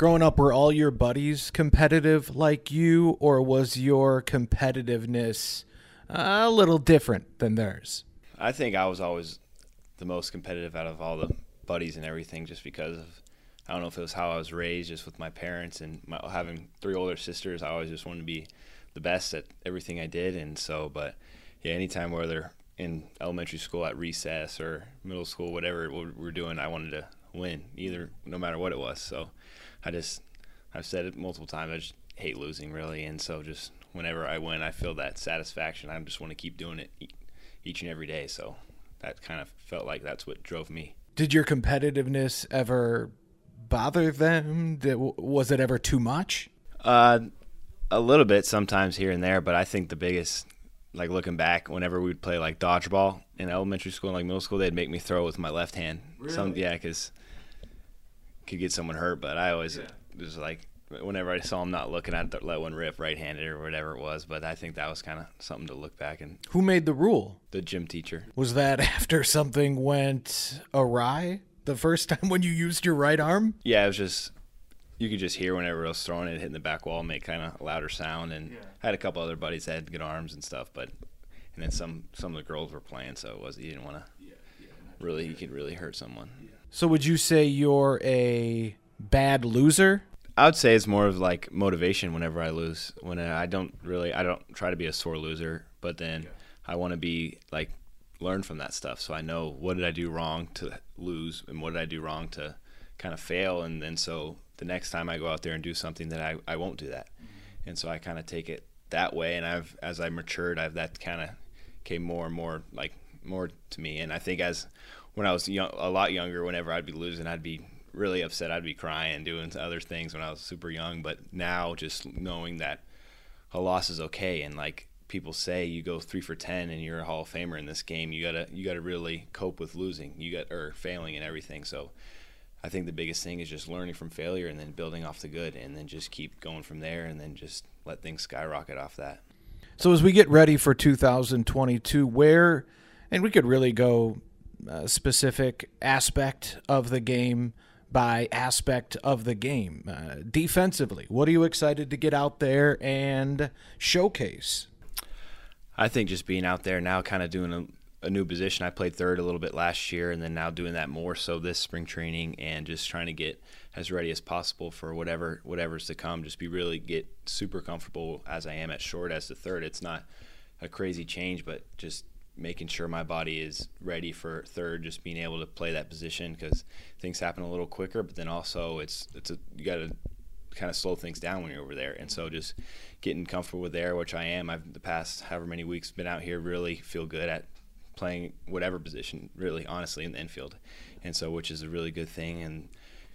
Growing up, were all your buddies competitive like you, or was your competitiveness uh, a little different than theirs? I think I was always the most competitive out of all the buddies and everything, just because of I don't know if it was how I was raised, just with my parents and my, having three older sisters. I always just wanted to be the best at everything I did, and so. But yeah, anytime whether in elementary school at recess or middle school, whatever we we're doing, I wanted to win, either no matter what it was. So I just I've said it multiple times. I just hate losing really, and so just whenever I win, I feel that satisfaction. I just want to keep doing it each and every day. So that kind of felt like that's what drove me. Did your competitiveness ever bother them? Was it ever too much? Uh, a little bit sometimes here and there, but I think the biggest, like looking back, whenever we'd play like dodgeball in elementary school and like middle school, they'd make me throw with my left hand. Really? Some, yeah, because could get someone hurt, but I always yeah. was like whenever I saw him not looking, I'd let one rip right-handed or whatever it was. But I think that was kind of something to look back and. Who made the rule? The gym teacher. Was that after something went awry the first time when you used your right arm? Yeah, it was just you could just hear whenever I was throwing it, hitting the back wall, make kind of a louder sound. And yeah. I had a couple other buddies that had good arms and stuff, but and then some some of the girls were playing, so it was you didn't want to. Yeah, yeah, really, you could really hurt someone. So would you say you're a bad loser? I would say it's more of like motivation whenever I lose. When I don't really, I don't try to be a sore loser, but then I want to be like learn from that stuff. So I know what did I do wrong to lose, and what did I do wrong to kind of fail, and then so the next time I go out there and do something that I, I won't do that. Mm-hmm. And so I kind of take it that way, and I've as I matured, I've that kind of came more and more like more to me. And I think as when I was young, a lot younger, whenever I'd be losing, I'd be really upset. I'd be crying, doing other things when I was super young. But now, just knowing that a loss is okay, and like people say, you go three for ten and you're a Hall of Famer in this game. You gotta you gotta really cope with losing. You got or failing and everything. So. I think the biggest thing is just learning from failure and then building off the good and then just keep going from there and then just let things skyrocket off that. So as we get ready for 2022, where and we could really go uh, specific aspect of the game by aspect of the game. Uh, defensively, what are you excited to get out there and showcase? I think just being out there now, kind of doing a, a, new position. I played third a little bit last year, and then now doing that more so this spring training, and just trying to get as ready as possible for whatever whatever's to come. Just be really get super comfortable as I am at short as the third. It's not a crazy change, but just making sure my body is ready for third, just being able to play that position because things happen a little quicker. But then also, it's it's a you got to kind of slow things down when you're over there. And so just getting comfortable with there, which I am. I've the past however many weeks been out here, really feel good at playing whatever position, really honestly in the infield. And so, which is a really good thing. And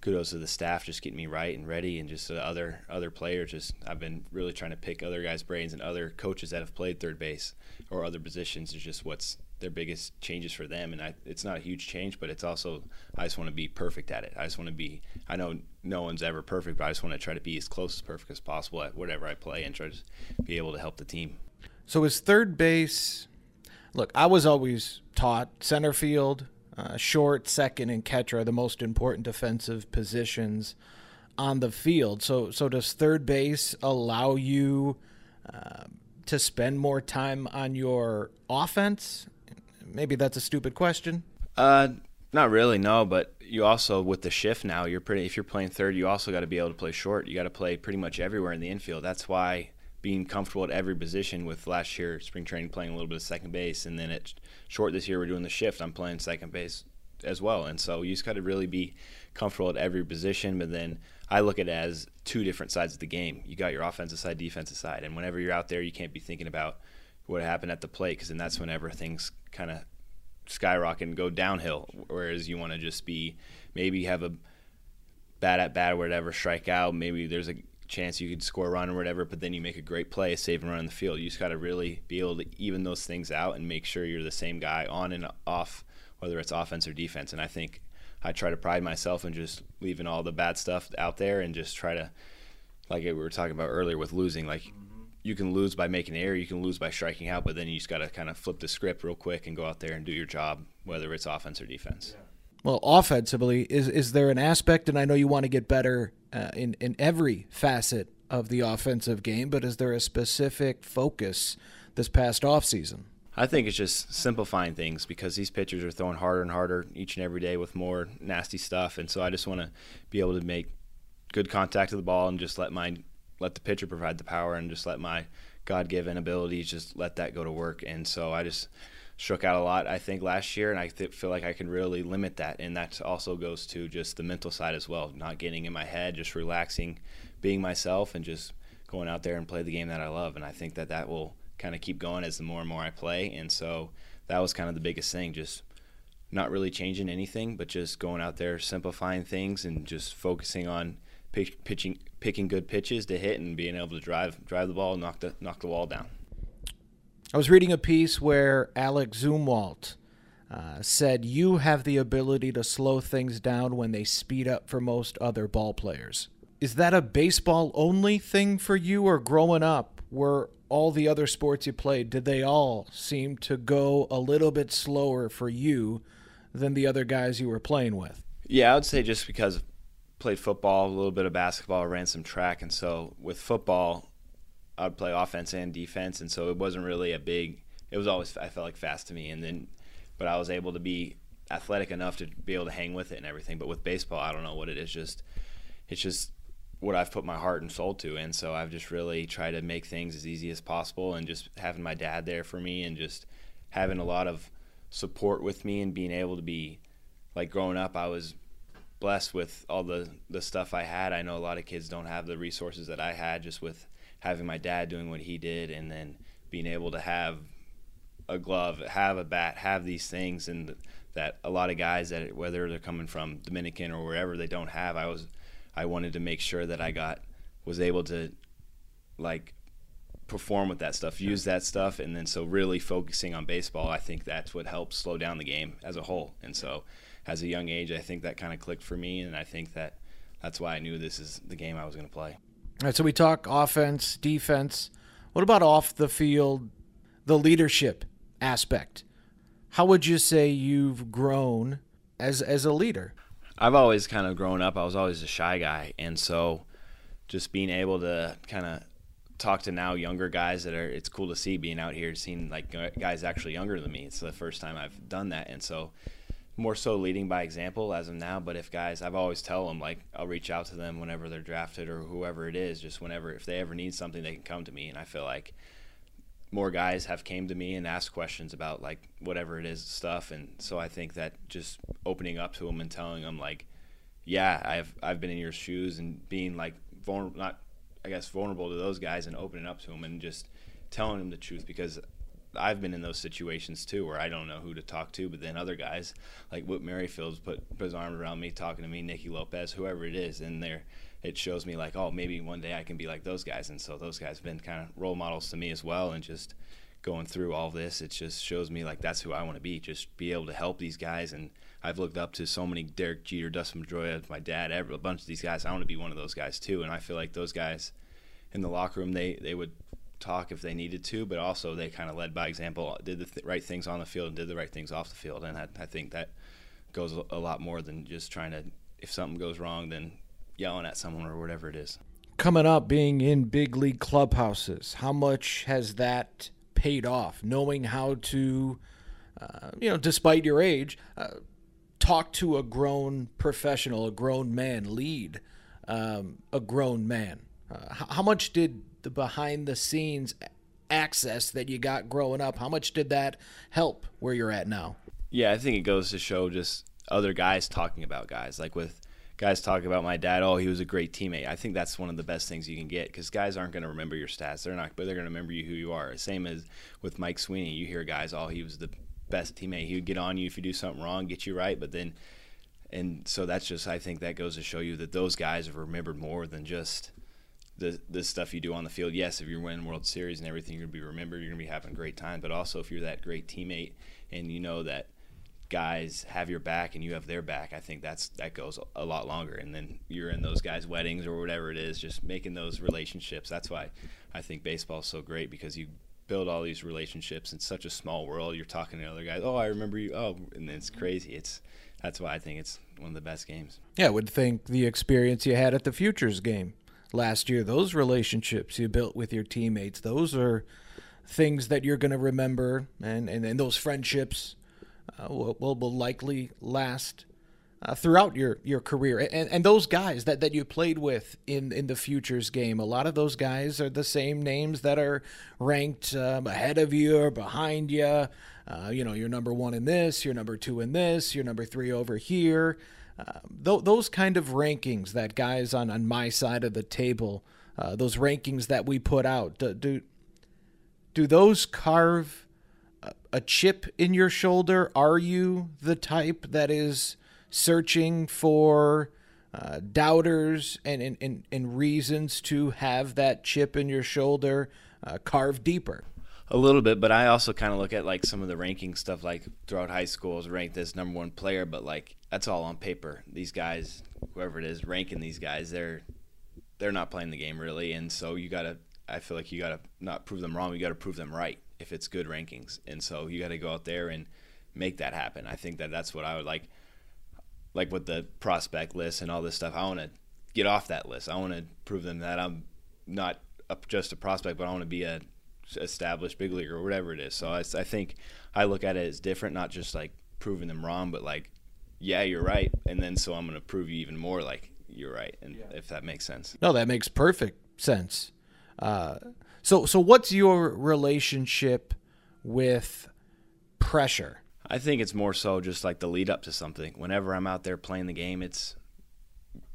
kudos to the staff just getting me right and ready, and just the other other players. Just I've been really trying to pick other guys' brains and other coaches that have played third base or other positions. Is just what's their biggest changes for them, and I, it's not a huge change, but it's also I just want to be perfect at it. I just want to be. I know no one's ever perfect, but I just want to try to be as close as perfect as possible at whatever I play, and try to be able to help the team. So is third base? Look, I was always taught center field, uh, short, second, and catcher are the most important defensive positions on the field. So, so does third base allow you uh, to spend more time on your offense? Maybe that's a stupid question. Uh, Not really, no. But you also with the shift now, you're pretty. If you're playing third, you also got to be able to play short. You got to play pretty much everywhere in the infield. That's why being comfortable at every position. With last year spring training playing a little bit of second base, and then at short this year we're doing the shift. I'm playing second base as well, and so you just got to really be comfortable at every position. But then I look at it as two different sides of the game. You got your offensive side, defensive side, and whenever you're out there, you can't be thinking about what happened at the plate because then that's whenever things kind of skyrocket and go downhill. Whereas you want to just be maybe have a bad at bat or whatever, strike out. Maybe there's a chance you could score a run or whatever, but then you make a great play, save and run in the field. You just got to really be able to even those things out and make sure you're the same guy on and off, whether it's offense or defense. And I think I try to pride myself in just leaving all the bad stuff out there and just try to, like we were talking about earlier with losing, like you can lose by making an error, you can lose by striking out, but then you just got to kind of flip the script real quick and go out there and do your job, whether it's offense or defense. Yeah. Well, offensively, is is there an aspect, and I know you want to get better uh, in in every facet of the offensive game, but is there a specific focus this past off season? I think it's just simplifying things because these pitchers are throwing harder and harder each and every day with more nasty stuff, and so I just want to be able to make good contact to the ball and just let my let the pitcher provide the power and just let my God given abilities just let that go to work. And so I just shook out a lot, I think, last year, and I th- feel like I can really limit that. And that also goes to just the mental side as well, not getting in my head, just relaxing, being myself, and just going out there and play the game that I love. And I think that that will kind of keep going as the more and more I play. And so that was kind of the biggest thing, just not really changing anything, but just going out there, simplifying things, and just focusing on – pitching, picking good pitches to hit and being able to drive drive the ball, and knock the knock the wall down. I was reading a piece where Alex Zumwalt uh, said you have the ability to slow things down when they speed up for most other ball players. Is that a baseball only thing for you, or growing up, were all the other sports you played, did they all seem to go a little bit slower for you than the other guys you were playing with? Yeah, I would say just because played football, a little bit of basketball, ran some track, and so with football, I'd play offense and defense, and so it wasn't really a big. It was always I felt like fast to me, and then, but I was able to be athletic enough to be able to hang with it and everything. But with baseball, I don't know what it is. Just it's just what I've put my heart and soul to, and so I've just really tried to make things as easy as possible, and just having my dad there for me, and just having a lot of support with me, and being able to be like growing up, I was blessed with all the the stuff I had. I know a lot of kids don't have the resources that I had just with having my dad doing what he did and then being able to have a glove, have a bat, have these things and that a lot of guys that whether they're coming from Dominican or wherever they don't have. I was I wanted to make sure that I got was able to like perform with that stuff, use that stuff, and then so really focusing on baseball, I think that's what helps slow down the game as a whole. And so as a young age, I think that kind of clicked for me, and I think that that's why I knew this is the game I was going to play. All right, so we talk offense, defense. What about off the field, the leadership aspect? How would you say you've grown as as a leader? I've always kind of grown up. I was always a shy guy, and so just being able to kind of talk to now younger guys that are it's cool to see being out here seeing like guys actually younger than me it's the first time i've done that and so more so leading by example as of now. But if guys, I've always tell them like I'll reach out to them whenever they're drafted or whoever it is. Just whenever if they ever need something, they can come to me. And I feel like more guys have came to me and asked questions about like whatever it is stuff. And so I think that just opening up to them and telling them like, yeah, I've I've been in your shoes and being like vulnerable, not I guess vulnerable to those guys and opening up to them and just telling them the truth because I've been in those situations too where I don't know who to talk to, but then other guys like Whit Merrifield's put, put his arms around me, talking to me, Nicky Lopez, whoever it is, and there it shows me like, oh, maybe one day I can be like those guys, and so those guys have been kind of role models to me as well, and just going through all this, it just shows me like that's who I want to be, just be able to help these guys, and I've looked up to so many Derek Jeter, Dustin Pedroia, my dad, every, a bunch of these guys. I want to be one of those guys too, and I feel like those guys in the locker room they they would talk if they needed to, but also they kind of led by example, did the th- right things on the field and did the right things off the field. And I, I think that goes a lot more than just trying to, if something goes wrong, then yelling at someone or whatever it is. Coming up, being in big league clubhouses, how much has that paid off? Knowing how to, uh, you know, despite your age, uh, talk to a grown professional, a grown man, lead um, a grown man. Uh, how, how much did the behind the scenes access that you got growing up, how much did that help where you're at now? Yeah, I think it goes to show just other guys talking about guys. Like with guys talking about my dad, oh, he was a great teammate. I think that's one of the best things you can get because guys aren't going to remember your stats. They're not, but they're going to remember you who you are. Same as with Mike Sweeney. You hear guys, oh, he was the best teammate. He would get on you if you do something wrong, get you right, but then, and so that's just, I think that goes to show you that those guys have remembered more than just the the stuff you do on the field. Yes, if you're winning World Series and everything, you're gonna be remembered. You're gonna be having a great time. But also, if you're that great teammate and you know that guys have your back and you have their back, I think that's that goes a lot longer. And then you're in those guys' weddings or whatever it is, just making those relationships. That's why I think baseball is so great because you build all these relationships in such a small world. You're talking to other guys. Oh, I remember you. Oh, and it's crazy. It's that's why I think it's one of the best games. Yeah, I would think the experience you had at the Futures game last year, those relationships you built with your teammates, those are things that you're going to remember, and, and, and those friendships uh, will, will, likely last uh, throughout your, your career. And, and those guys that, that you played with in, in the Futures game, a lot of those guys are the same names that are ranked um, ahead of you or behind you. Uh, you know, you're number one in this, you're number two in this, you're number three over here. Th- those kind of rankings that guys on, on my side of the table, uh, those rankings that we put out, do, do, do those carve a, a chip in your shoulder? Are you the type that is searching for uh, doubters and, and, and, and, reasons to have that chip in your shoulder uh, carved deeper? A little bit, but I also kind of look at like some of the ranking stuff, like throughout high school, ranked as number one player, but like that's all on paper. These guys, whoever it is, ranking these guys, they're they're not playing the game really, and so you gotta. I feel like you gotta not prove them wrong. You gotta prove them right if it's good rankings, and so you gotta go out there and make that happen. I think that that's what I would like, like with the prospect list and all this stuff. I want to get off that list. I want to prove them that I'm not a, just a prospect, but I want to be a established big league or whatever it is. So I, I think I look at it as different, not just like proving them wrong, but like, yeah, you're right, and then so I'm going to prove you even more like you're right, and yeah. if that makes sense. No, that makes perfect sense. Uh, so so what's your relationship with pressure? I think it's more so just like the lead up to something. Whenever I'm out there playing the game, it's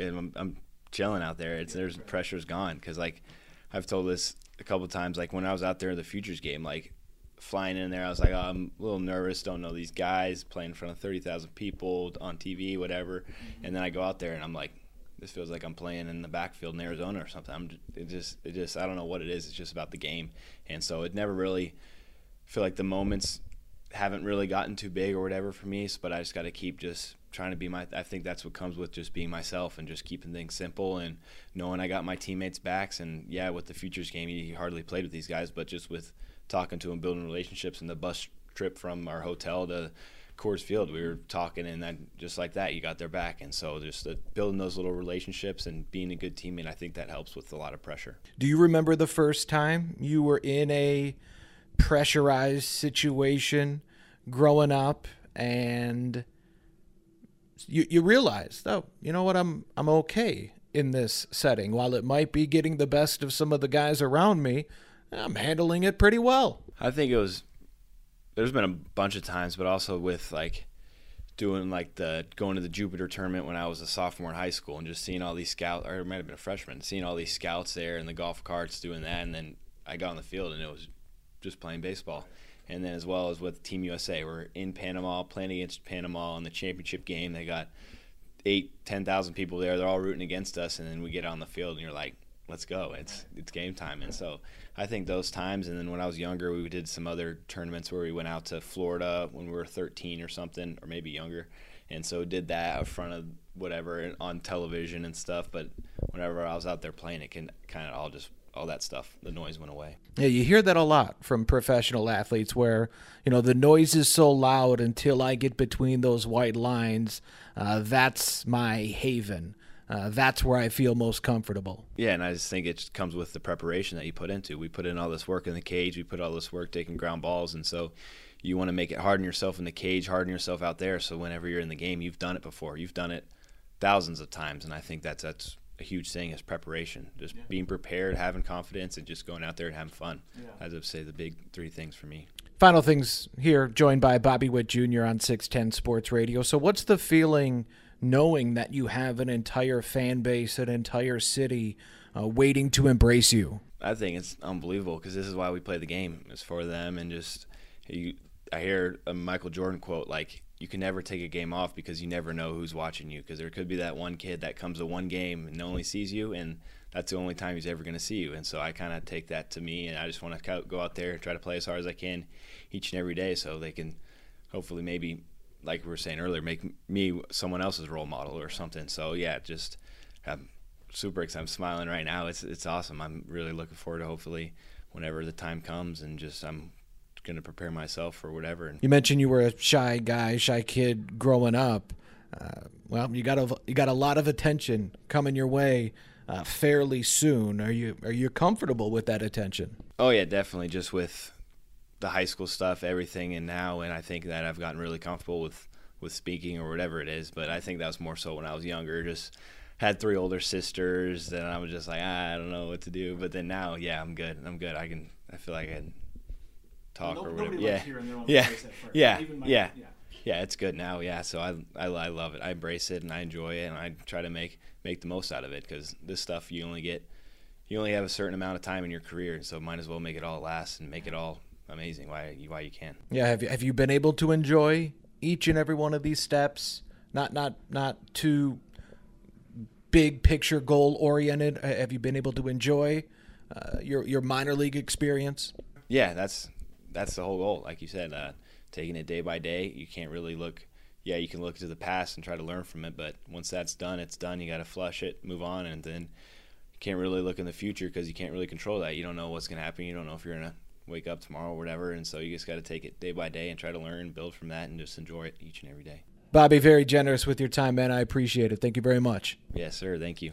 I'm, I'm chilling out there. It's there's pressure's gone because like I've told this a couple times. Like when I was out there in the futures game, like flying in there, I was like, oh, I'm a little nervous. Don't know these guys playing in front of thirty thousand people on TV, whatever. And then I go out there and I'm like, this feels like I'm playing in the backfield in Arizona or something. I'm it just it just I don't know what it is. It's just about the game, and so it never really feel like the moments haven't really gotten too big or whatever for me. But I just got to keep just trying to be my. I think that's what comes with just being myself and just keeping things simple and knowing I got my teammates' backs. And yeah, with the futures game, he hardly played with these guys, but just with talking to him, building relationships, and the bus trip from our hotel to Coors Field, we were talking, and then just like that, you got their back. And so just the, building those little relationships and being a good teammate, I think that helps with a lot of pressure. Do you remember the first time you were in a pressurized situation growing up and you you realize, oh, you know what, I'm I'm okay in this setting. While it might be getting the best of some of the guys around me, I'm handling it pretty well. I think it was there's been a bunch of times, but also with like doing like the going to the Jupiter tournament when I was a sophomore in high school and just seeing all these scouts or it might have been a freshman, seeing all these scouts there and the golf carts doing that and then I got on the field and it was just playing baseball and then as well as with Team USA. We're in Panama, playing against Panama in the championship game. They got eight, ten thousand people there. They're all rooting against us, and then we get on the field, and you're like, "Let's go! It's it's game time!" And so I think those times. And then when I was younger, we did some other tournaments where we went out to Florida when we were 13 or something, or maybe younger. And so did that out front of whatever on television and stuff. But whenever I was out there playing, it can kind of all just all that stuff. The noise went away. Yeah, you hear that a lot from professional athletes where, you know, the noise is so loud until I get between those white lines. Uh, that's my haven. Uh, that's where I feel most comfortable. Yeah, and I just think it comes with the preparation that you put into. We put in all this work in the cage. We put all this work taking ground balls, and so you want to make it harden yourself in the cage, harden yourself out there. So whenever you're in the game, you've done it before. You've done it thousands of times, and I think that's that's a huge thing is preparation. Just yeah. being prepared, having confidence, and just going out there and having fun. Yeah. As I say, the big three things for me. Final things here, joined by Bobby Witt Jr. on 610 Sports Radio. So, what's the feeling knowing that you have an entire fan base, an entire city uh, waiting to embrace you? I think it's unbelievable because this is why we play the game. It's for them, and just you, I hear a Michael Jordan quote like, "You can never take a game off because you never know who's watching you." Because there could be that one kid that comes to one game and only sees you, and that's the only time he's ever going to see you. And so I kind of take that to me, and I just want to go out there and try to play as hard as I can each and every day, so they can hopefully maybe, like we were saying earlier, make me someone else's role model or something. So yeah, just. I'm super excited. I'm smiling right now. It's it's awesome. I'm really looking forward to hopefully whenever the time comes, and just I'm going to prepare myself for whatever. You mentioned you were a shy guy, shy kid growing up. Uh, well, you got a you got a lot of attention coming your way uh, fairly soon. Are you are you comfortable with that attention? Oh yeah, definitely. Just with the high school stuff, everything, and now, and I think that I've gotten really comfortable with with speaking or whatever it is. But I think that was more so when I was younger. Just had three older sisters, and I was just like, ah, I don't know what to do. But then now, yeah, I'm good. I'm good. I can. I feel like I can talk no, or whatever. Yeah. Yeah. Yeah. yeah. yeah. Yeah. It's good now. Yeah. So I, I, I love it. I embrace it and I enjoy it, and I try to make make the most out of it because this stuff you only get, you only have a certain amount of time in your career, so might as well make it all last and make it all amazing. Why why you can. Yeah. Have you have you been able to enjoy each and every one of these steps? Not not not too big picture goal oriented? Have you been able to enjoy uh, your your minor league experience? Yeah, that's that's the whole goal. Like you said, uh, taking it day by day. You can't really look. Yeah, you can look to the past and try to learn from it, but once that's done, it's done. You got to flush it, move on, and then you can't really look in the future because you can't really control that. You don't know what's going to happen. You don't know if you're gonna wake up tomorrow or whatever, and so you just got to take it day by day and try to learn, build from that, and just enjoy it each and every day. Bobby, very generous with your time, man. I appreciate it. Thank you very much. Yes, sir. Thank you.